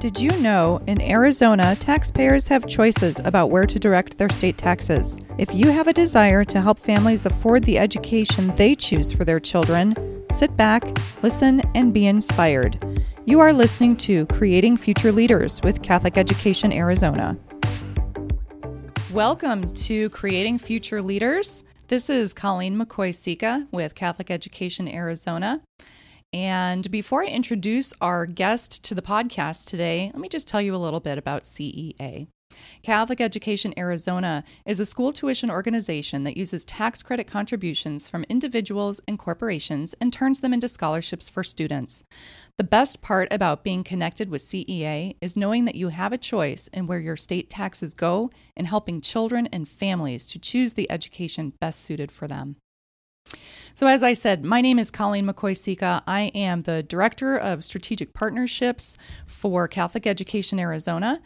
Did you know in Arizona, taxpayers have choices about where to direct their state taxes? If you have a desire to help families afford the education they choose for their children, sit back, listen, and be inspired. You are listening to Creating Future Leaders with Catholic Education Arizona. Welcome to Creating Future Leaders. This is Colleen McCoy Sika with Catholic Education Arizona. And before I introduce our guest to the podcast today, let me just tell you a little bit about CEA. Catholic Education Arizona is a school tuition organization that uses tax credit contributions from individuals and corporations and turns them into scholarships for students. The best part about being connected with CEA is knowing that you have a choice in where your state taxes go and helping children and families to choose the education best suited for them. So, as I said, my name is Colleen McCoy Sika. I am the Director of Strategic Partnerships for Catholic Education Arizona.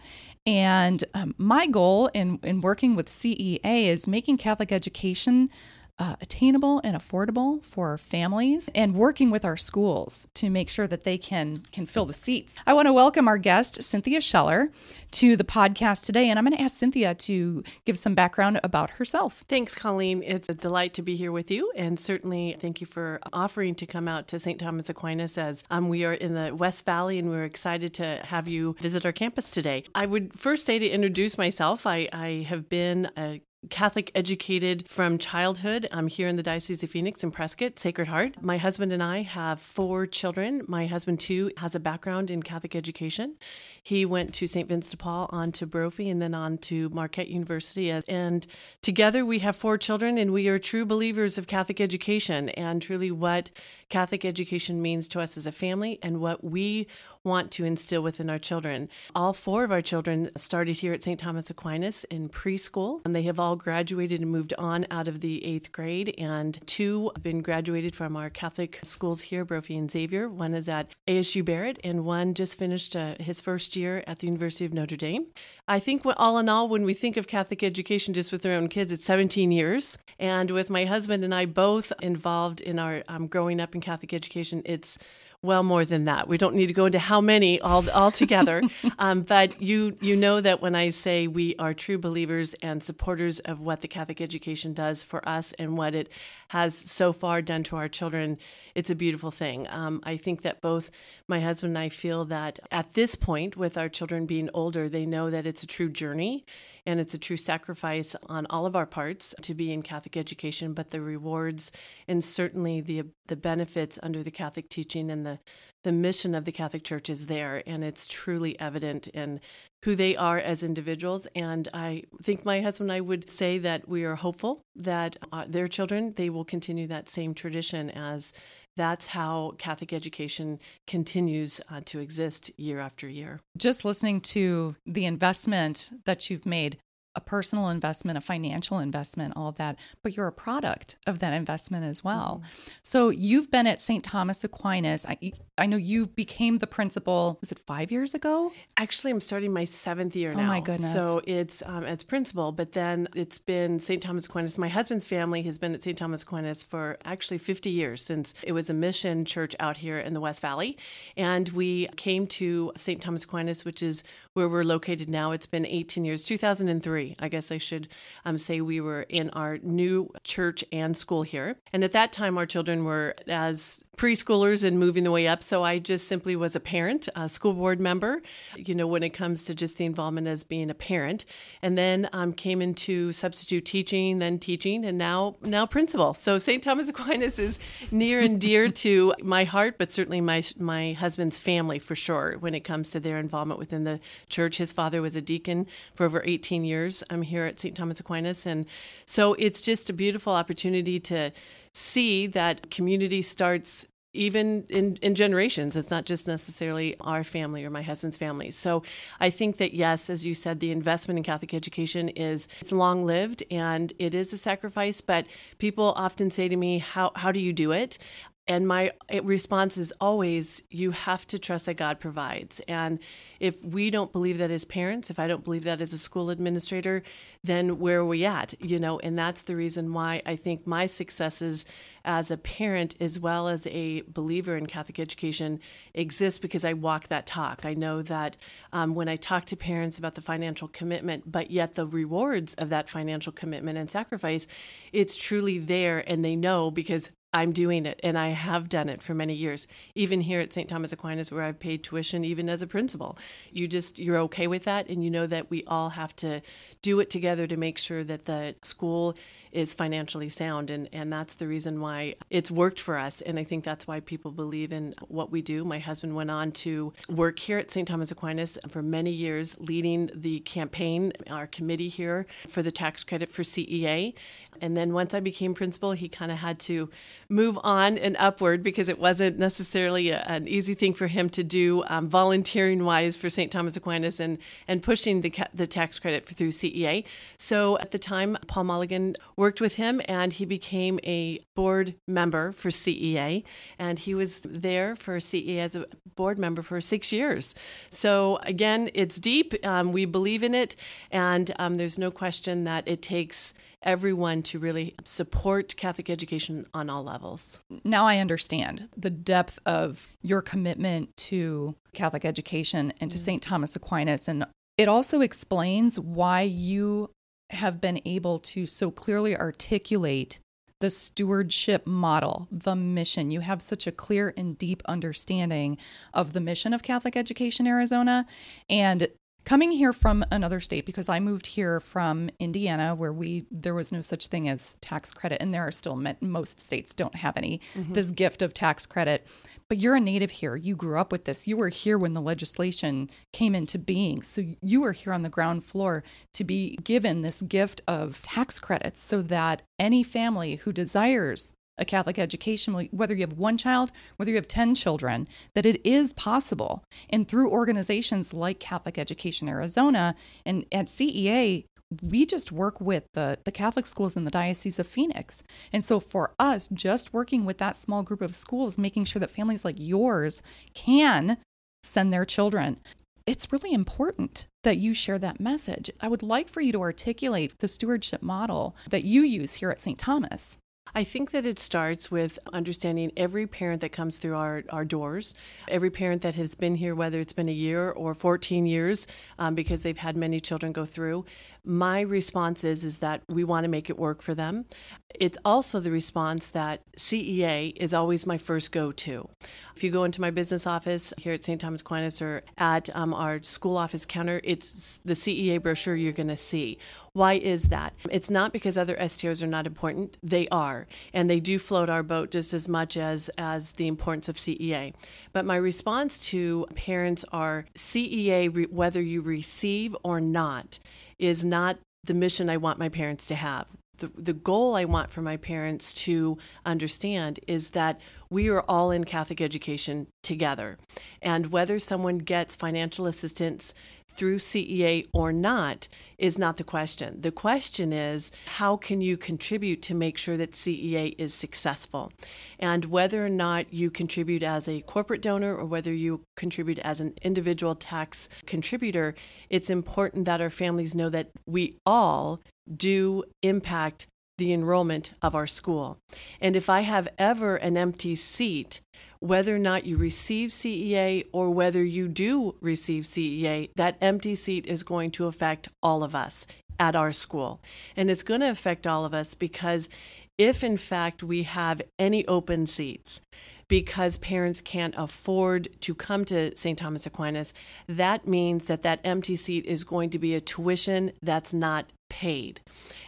And um, my goal in, in working with CEA is making Catholic education uh, attainable and affordable for families and working with our schools to make sure that they can can fill the seats. I want to welcome our guest Cynthia Scheller to the podcast today and I'm going to ask Cynthia to give some background about herself. Thanks Colleen. It's a delight to be here with you and certainly thank you for offering to come out to St. Thomas Aquinas as um, we are in the West Valley and we're excited to have you visit our campus today. I would first say to introduce myself, I, I have been a Catholic educated from childhood. I'm here in the Diocese of Phoenix in Prescott, Sacred Heart. My husband and I have four children. My husband, too, has a background in Catholic education. He went to St. Vincent de Paul, on to Brophy, and then on to Marquette University. And together we have four children, and we are true believers of Catholic education and truly what Catholic education means to us as a family and what we want to instill within our children. All four of our children started here at St. Thomas Aquinas in preschool, and they have all graduated and moved on out of the eighth grade. And two have been graduated from our Catholic schools here, Brophy and Xavier. One is at ASU Barrett, and one just finished uh, his first year at the University of Notre Dame. I think all in all, when we think of Catholic education just with our own kids, it's 17 years. And with my husband and I both involved in our um, growing up in Catholic education, it's well more than that. We don't need to go into how many all altogether, um, but you you know that when I say we are true believers and supporters of what the Catholic education does for us and what it has so far done to our children, it's a beautiful thing. Um, I think that both my husband and I feel that at this point, with our children being older, they know that it's a true journey and it's a true sacrifice on all of our parts to be in Catholic education, but the rewards and certainly the the benefits under the Catholic teaching and the the mission of the Catholic Church is there, and it's truly evident in who they are as individuals. And I think my husband and I would say that we are hopeful that uh, their children they will continue that same tradition as that's how Catholic education continues uh, to exist year after year. Just listening to the investment that you've made a personal investment, a financial investment, all of that, but you're a product of that investment as well. Mm-hmm. So you've been at St. Thomas Aquinas. I, I know you became the principal, was it five years ago? Actually, I'm starting my seventh year now. Oh, my goodness. So it's um, as principal, but then it's been St. Thomas Aquinas. My husband's family has been at St. Thomas Aquinas for actually 50 years since it was a mission church out here in the West Valley. And we came to St. Thomas Aquinas, which is where we're located now. It's been 18 years, 2003. I guess I should um, say we were in our new church and school here. And at that time, our children were as preschoolers and moving the way up. So I just simply was a parent, a school board member, you know, when it comes to just the involvement as being a parent. And then um, came into substitute teaching, then teaching, and now now principal. So St. Thomas Aquinas is near and dear to my heart, but certainly my my husband's family for sure when it comes to their involvement within the church. His father was a deacon for over 18 years. I'm here at St. Thomas Aquinas. And so it's just a beautiful opportunity to see that community starts even in, in generations. It's not just necessarily our family or my husband's family. So I think that yes, as you said, the investment in Catholic education is it's long lived and it is a sacrifice. But people often say to me, "How how do you do it?" And my response is always you have to trust that God provides. And if we don't believe that as parents, if I don't believe that as a school administrator, then where are we at? You know, and that's the reason why I think my successes as a parent as well as a believer in Catholic education exist because I walk that talk. I know that um, when I talk to parents about the financial commitment, but yet the rewards of that financial commitment and sacrifice, it's truly there and they know because I'm doing it and I have done it for many years. Even here at St. Thomas Aquinas where I've paid tuition even as a principal. You just you're okay with that and you know that we all have to do it together to make sure that the school is financially sound and and that's the reason why it's worked for us and I think that's why people believe in what we do. My husband went on to work here at St. Thomas Aquinas for many years leading the campaign our committee here for the tax credit for CEA and then once I became principal, he kind of had to move on and upward because it wasn't necessarily a, an easy thing for him to do um, volunteering wise for St. Thomas Aquinas and, and pushing the, the tax credit through CEA. So at the time, Paul Mulligan worked with him and he became a board member for CEA. And he was there for CEA as a board member for six years. So again, it's deep. Um, we believe in it. And um, there's no question that it takes everyone to really support Catholic education on all levels. Now I understand the depth of your commitment to Catholic education and to mm-hmm. St. Thomas Aquinas. And it also explains why you have been able to so clearly articulate the stewardship model, the mission. You have such a clear and deep understanding of the mission of Catholic Education Arizona. And coming here from another state because I moved here from Indiana where we there was no such thing as tax credit and there are still most states don't have any mm-hmm. this gift of tax credit. But you're a native here. You grew up with this. You were here when the legislation came into being. So you were here on the ground floor to be given this gift of tax credits so that any family who desires a Catholic education, whether you have one child, whether you have 10 children, that it is possible. And through organizations like Catholic Education Arizona and at CEA, we just work with the, the Catholic schools in the Diocese of Phoenix. And so for us, just working with that small group of schools, making sure that families like yours can send their children, it's really important that you share that message. I would like for you to articulate the stewardship model that you use here at St. Thomas. I think that it starts with understanding every parent that comes through our, our doors, every parent that has been here, whether it's been a year or 14 years, um, because they've had many children go through. My response is, is that we want to make it work for them. It's also the response that CEA is always my first go to. If you go into my business office here at St. Thomas Aquinas or at um, our school office counter, it's the CEA brochure you're going to see. Why is that? It's not because other STOs are not important. They are, and they do float our boat just as much as as the importance of CEA. But my response to parents are CEA, whether you receive or not, is not the mission I want my parents to have. The, the goal I want for my parents to understand is that we are all in Catholic education together. And whether someone gets financial assistance through CEA or not is not the question. The question is how can you contribute to make sure that CEA is successful? And whether or not you contribute as a corporate donor or whether you contribute as an individual tax contributor, it's important that our families know that we all do impact the enrollment of our school. And if I have ever an empty seat, whether or not you receive CEA or whether you do receive CEA, that empty seat is going to affect all of us at our school. And it's going to affect all of us because if in fact we have any open seats, because parents can't afford to come to St. Thomas Aquinas, that means that that empty seat is going to be a tuition that's not paid.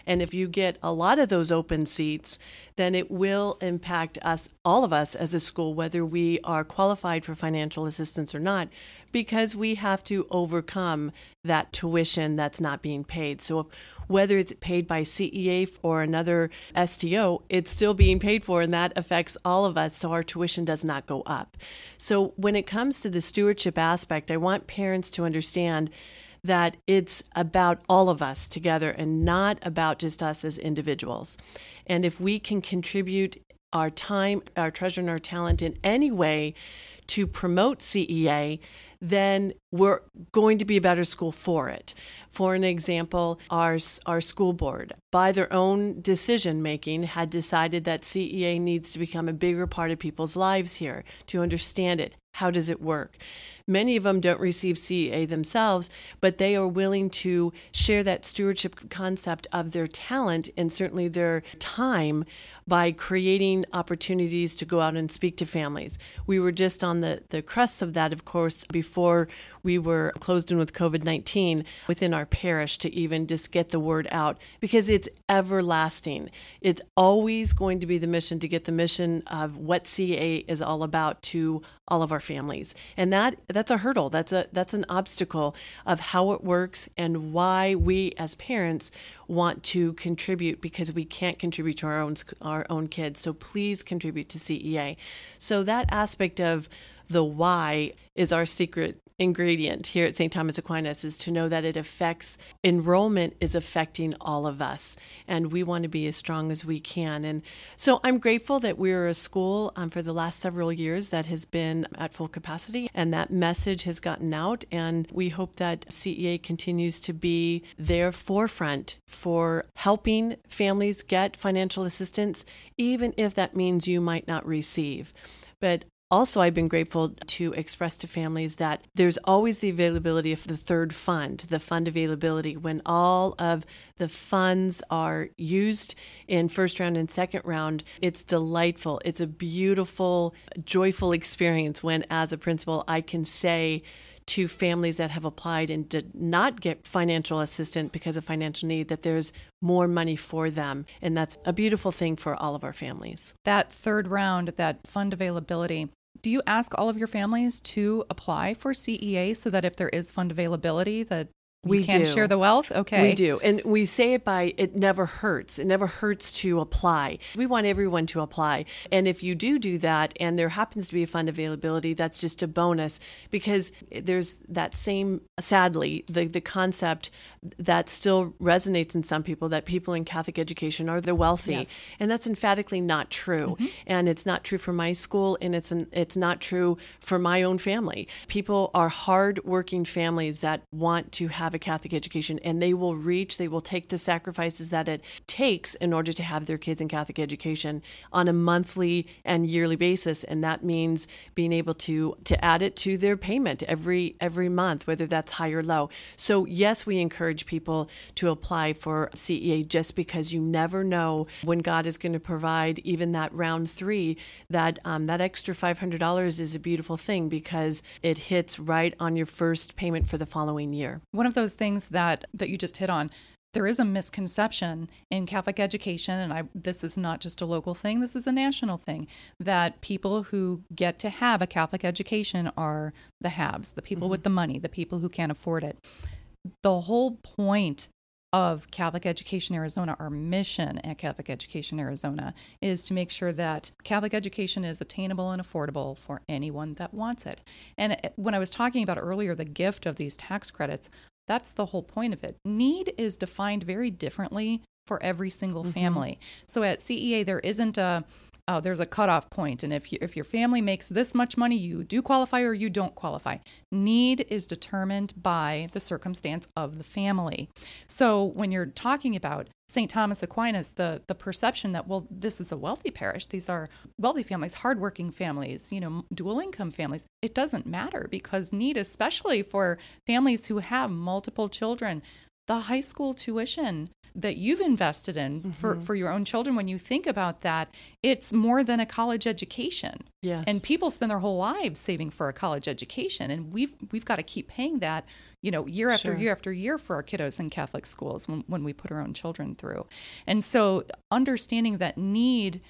And if you get a lot of those open seats, then it will impact us, all of us as a school, whether we are qualified for financial assistance or not, because we have to overcome that tuition that's not being paid. So if whether it's paid by CEA or another STO, it's still being paid for, and that affects all of us. So our tuition does not go up. So when it comes to the stewardship aspect, I want parents to understand that it's about all of us together and not about just us as individuals. And if we can contribute our time, our treasure, and our talent in any way to promote CEA, then we're going to be a better school for it. For an example, our, our school board, by their own decision making, had decided that CEA needs to become a bigger part of people's lives here to understand it. How does it work? Many of them don't receive CEA themselves, but they are willing to share that stewardship concept of their talent and certainly their time by creating opportunities to go out and speak to families. We were just on the, the crest of that, of course, before we were closed in with COVID 19 within our parish to even just get the word out because it's everlasting. It's always going to be the mission to get the mission of what CEA is all about to all of our families. And that that's a hurdle. That's a that's an obstacle of how it works and why we as parents want to contribute because we can't contribute to our own our own kids. So please contribute to CEA. So that aspect of the why is our secret ingredient here at St. Thomas Aquinas is to know that it affects enrollment is affecting all of us and we want to be as strong as we can and so I'm grateful that we're a school um, for the last several years that has been at full capacity and that message has gotten out and we hope that CEA continues to be their forefront for helping families get financial assistance even if that means you might not receive but also, I've been grateful to express to families that there's always the availability of the third fund, the fund availability, when all of the funds are used in first round and second round. It's delightful. It's a beautiful, joyful experience when, as a principal, I can say, to families that have applied and did not get financial assistance because of financial need that there's more money for them. And that's a beautiful thing for all of our families. That third round that fund availability do you ask all of your families to apply for CEA so that if there is fund availability that we can do. share the wealth? Okay. We do. And we say it by it never hurts. It never hurts to apply. We want everyone to apply. And if you do do that and there happens to be a fund availability that's just a bonus because there's that same sadly the, the concept that still resonates in some people that people in catholic education are the wealthy. Yes. and that's emphatically not true. Mm-hmm. and it's not true for my school and it's an, it's not true for my own family. People are hard working families that want to have a Catholic education and they will reach, they will take the sacrifices that it takes in order to have their kids in Catholic education on a monthly and yearly basis. And that means being able to to add it to their payment every every month, whether that's high or low. So yes, we encourage people to apply for CEA just because you never know when God is going to provide even that round three, that um, that extra five hundred dollars is a beautiful thing because it hits right on your first payment for the following year. One of those things that that you just hit on there is a misconception in Catholic education, and I, this is not just a local thing, this is a national thing, that people who get to have a Catholic education are the haves, the people mm-hmm. with the money, the people who can't afford it. The whole point of Catholic Education Arizona, our mission at Catholic Education Arizona, is to make sure that Catholic education is attainable and affordable for anyone that wants it. And when I was talking about earlier the gift of these tax credits, that's the whole point of it. Need is defined very differently for every single mm-hmm. family. So at CEA, there isn't a oh, there's a cutoff point, and if you, if your family makes this much money, you do qualify or you don't qualify. Need is determined by the circumstance of the family. So when you're talking about St. Thomas Aquinas, the the perception that well, this is a wealthy parish. These are wealthy families, hardworking families, you know, dual income families. It doesn't matter because need, especially for families who have multiple children, the high school tuition that you've invested in mm-hmm. for, for your own children, when you think about that, it's more than a college education. Yes. And people spend their whole lives saving for a college education. And we've we've got to keep paying that, you know, year after sure. year after year for our kiddos in Catholic schools when, when we put our own children through. And so understanding that need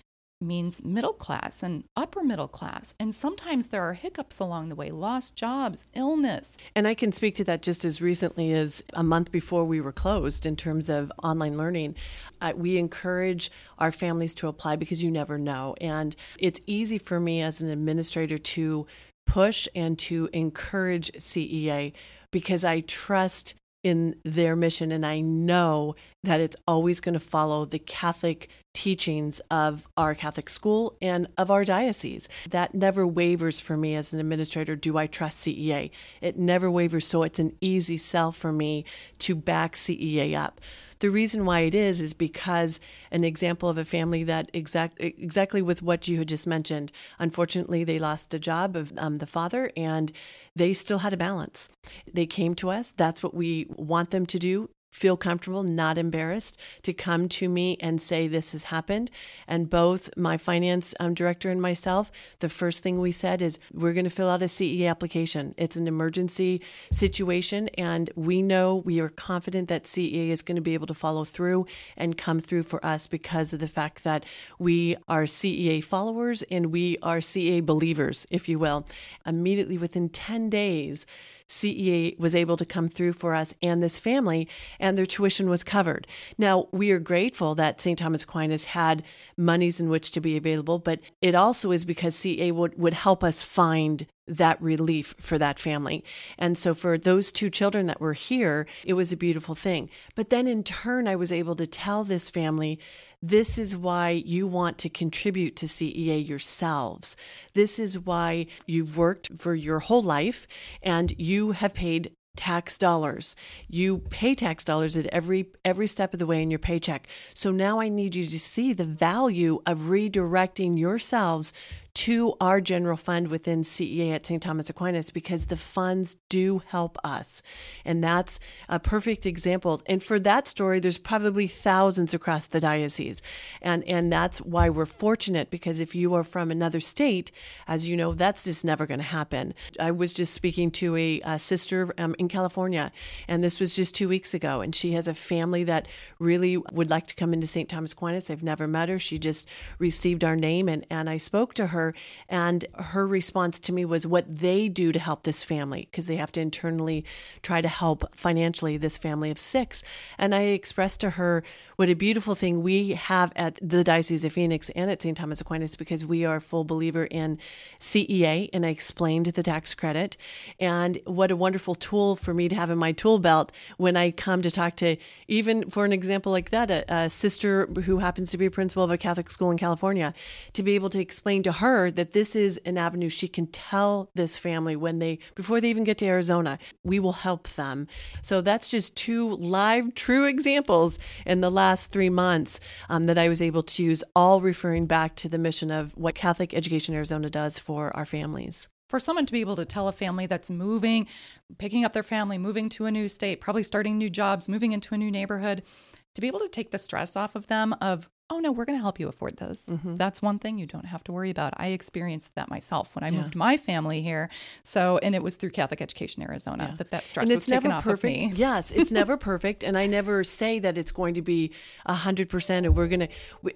means middle class and upper middle class. And sometimes there are hiccups along the way lost jobs, illness. And I can speak to that just as recently as a month before we were closed in terms of online learning. Uh, we encourage our families to apply because you never know. And it's easy for me as an administrator to push and to encourage CEA because I trust in their mission and I know that it's always going to follow the Catholic teachings of our Catholic school and of our diocese. That never wavers for me as an administrator. Do I trust CEA? It never wavers, so it's an easy sell for me to back CEA up. The reason why it is is because an example of a family that exact exactly with what you had just mentioned. Unfortunately, they lost a job of um, the father, and they still had a balance. They came to us. That's what we want them to do feel comfortable, not embarrassed, to come to me and say this has happened. And both my finance um, director and myself, the first thing we said is we're going to fill out a CE application. It's an emergency situation, and we know we are confident that CE is going to be able to follow through and come through for us because of the fact that we are CEA followers and we are CEA believers, if you will. Immediately within 10 days, CEA was able to come through for us and this family, and their tuition was covered. Now, we are grateful that St. Thomas Aquinas had monies in which to be available, but it also is because CEA would, would help us find that relief for that family. And so for those two children that were here, it was a beautiful thing. But then in turn, I was able to tell this family this is why you want to contribute to CEA yourselves. This is why you've worked for your whole life and you have paid tax dollars. You pay tax dollars at every every step of the way in your paycheck. So now I need you to see the value of redirecting yourselves to our general fund within CEA at St. Thomas Aquinas because the funds do help us. And that's a perfect example. And for that story, there's probably thousands across the diocese. And, and that's why we're fortunate because if you are from another state, as you know, that's just never going to happen. I was just speaking to a, a sister um, in California, and this was just two weeks ago. And she has a family that really would like to come into St. Thomas Aquinas. They've never met her. She just received our name, and, and I spoke to her and her response to me was what they do to help this family, because they have to internally try to help financially this family of six. And I expressed to her what a beautiful thing we have at the Diocese of Phoenix and at St. Thomas Aquinas, because we are a full believer in CEA. And I explained the tax credit and what a wonderful tool for me to have in my tool belt when I come to talk to, even for an example like that, a, a sister who happens to be a principal of a Catholic school in California, to be able to explain to her that this is an avenue she can tell this family when they before they even get to Arizona, we will help them. So that's just two live, true examples in the last three months um, that I was able to use, all referring back to the mission of what Catholic Education Arizona does for our families for someone to be able to tell a family that's moving, picking up their family, moving to a new state, probably starting new jobs, moving into a new neighborhood, to be able to take the stress off of them of oh no, we're going to help you afford those. Mm-hmm. That's one thing you don't have to worry about. I experienced that myself when I yeah. moved my family here. So, and it was through Catholic Education Arizona yeah. that that stress and it's was taken never off perfect. of me. Yes, it's never perfect, and I never say that it's going to be a hundred percent, and we're going to.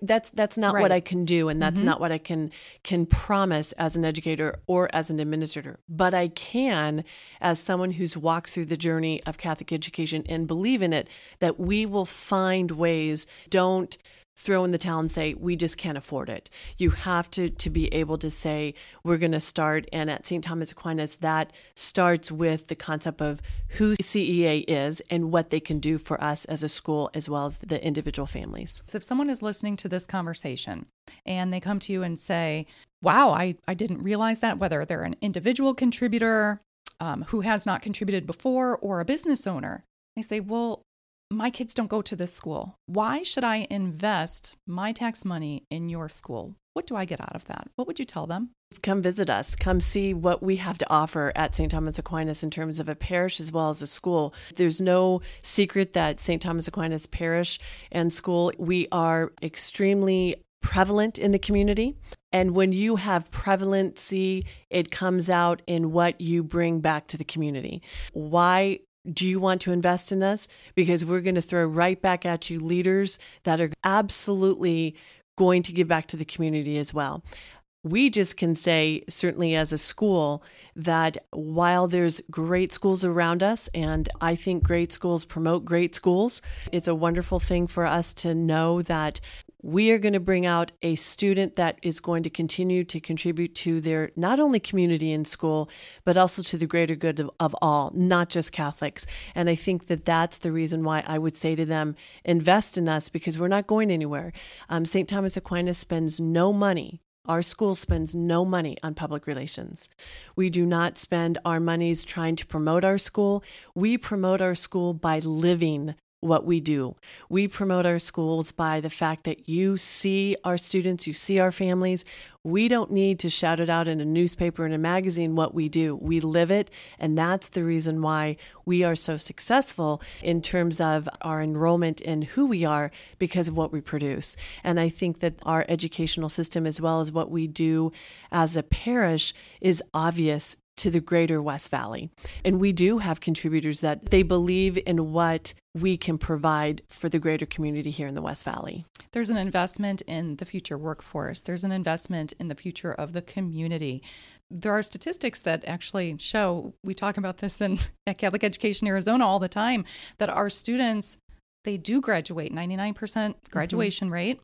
That's that's not right. what I can do, and that's mm-hmm. not what I can can promise as an educator or as an administrator. But I can, as someone who's walked through the journey of Catholic education and believe in it, that we will find ways. Don't throw in the towel and say we just can't afford it. You have to to be able to say we're going to start and at st thomas aquinas that starts with the concept of who cea is and what they can do for us as a school as well as the individual families. So if someone is listening to this conversation and they come to you and say wow i, I didn't realize that whether they're an individual contributor um, who has not contributed before or a business owner they say well my kids don't go to this school. Why should I invest my tax money in your school? What do I get out of that? What would you tell them? Come visit us. Come see what we have to offer at St. Thomas Aquinas in terms of a parish as well as a school. There's no secret that St. Thomas Aquinas Parish and school, we are extremely prevalent in the community. And when you have prevalency, it comes out in what you bring back to the community. Why do you want to invest in us? Because we're going to throw right back at you leaders that are absolutely going to give back to the community as well. We just can say, certainly as a school, that while there's great schools around us, and I think great schools promote great schools, it's a wonderful thing for us to know that we are going to bring out a student that is going to continue to contribute to their not only community in school, but also to the greater good of, of, all, not just Catholics. And I think that that's the reason why I would say to them, invest in us because we're not going anywhere. Um, St. Thomas Aquinas spends no money. Our school spends no money on public relations. We do not spend our monies trying to promote our school. We promote our school by living what we do. We promote our schools by the fact that you see our students, you see our families. We don't need to shout it out in a newspaper and a magazine what we do. We live it, and that's the reason why we are so successful in terms of our enrollment in who we are because of what we produce. And I think that our educational system as well as what we do as a parish is obvious to the greater West Valley. And we do have contributors that they believe in what we can provide for the greater community here in the West Valley. There's an investment in the future workforce, there's an investment in the future of the community. There are statistics that actually show, we talk about this in at Catholic Education Arizona all the time, that our students they do graduate 99% mm-hmm. graduation mm-hmm. rate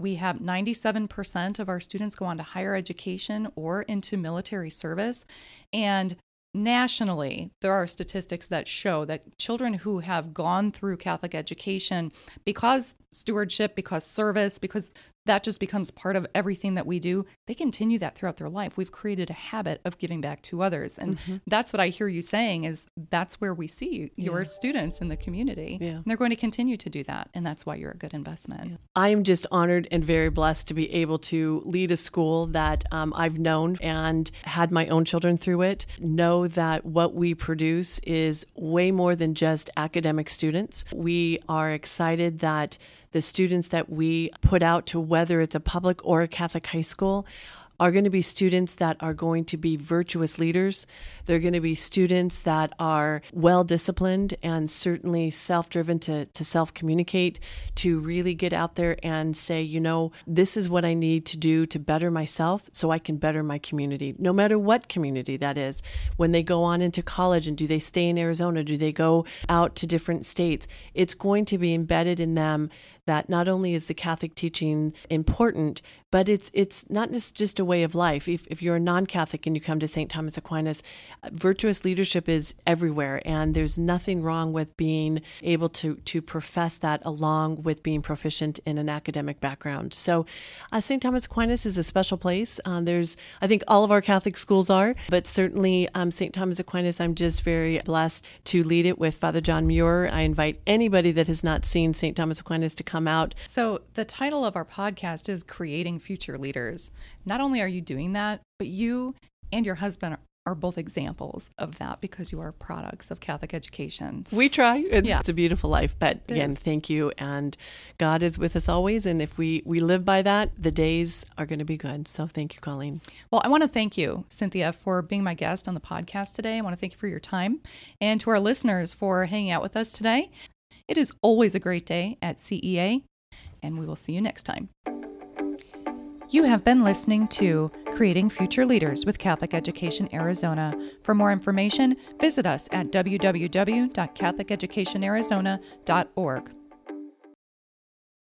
we have 97% of our students go on to higher education or into military service. And nationally, there are statistics that show that children who have gone through Catholic education because stewardship, because service, because that just becomes part of everything that we do. They continue that throughout their life. We've created a habit of giving back to others. And mm-hmm. that's what I hear you saying is that's where we see your yeah. students in the community. Yeah. And they're going to continue to do that. And that's why you're a good investment. Yeah. I'm just honored and very blessed to be able to lead a school that um, I've known and had my own children through it. Know that what we produce is way more than just academic students. We are excited that the students that we put out to whether it's a public or a Catholic high school are going to be students that are going to be virtuous leaders. They're going to be students that are well disciplined and certainly self driven to, to self communicate, to really get out there and say, you know, this is what I need to do to better myself so I can better my community, no matter what community that is. When they go on into college and do they stay in Arizona? Do they go out to different states? It's going to be embedded in them that not only is the Catholic teaching important, but it's it's not just, just a way of life. If, if you're a non-Catholic and you come to St. Thomas Aquinas, virtuous leadership is everywhere, and there's nothing wrong with being able to to profess that along with being proficient in an academic background. So, uh, St. Thomas Aquinas is a special place. Um, there's, I think, all of our Catholic schools are, but certainly um, St. Thomas Aquinas, I'm just very blessed to lead it with Father John Muir. I invite anybody that has not seen St. Thomas Aquinas to come out. So, the title of our podcast is Creating future leaders. Not only are you doing that, but you and your husband are both examples of that because you are products of Catholic education. We try. It's, yeah. a beautiful life. But it again, is. thank you. And God is with us always. And if we, we live by that, the days are going to be good. So thank you, Colleen. Well, I want to thank you, Cynthia, for being my guest on the podcast today. I want to thank you for your time and to our listeners for hanging out with us today. It is always a great day at CEA, and we will see you next time. You have been listening to Creating Future Leaders with Catholic Education Arizona. For more information, visit us at www.catholiceducationarizona.org.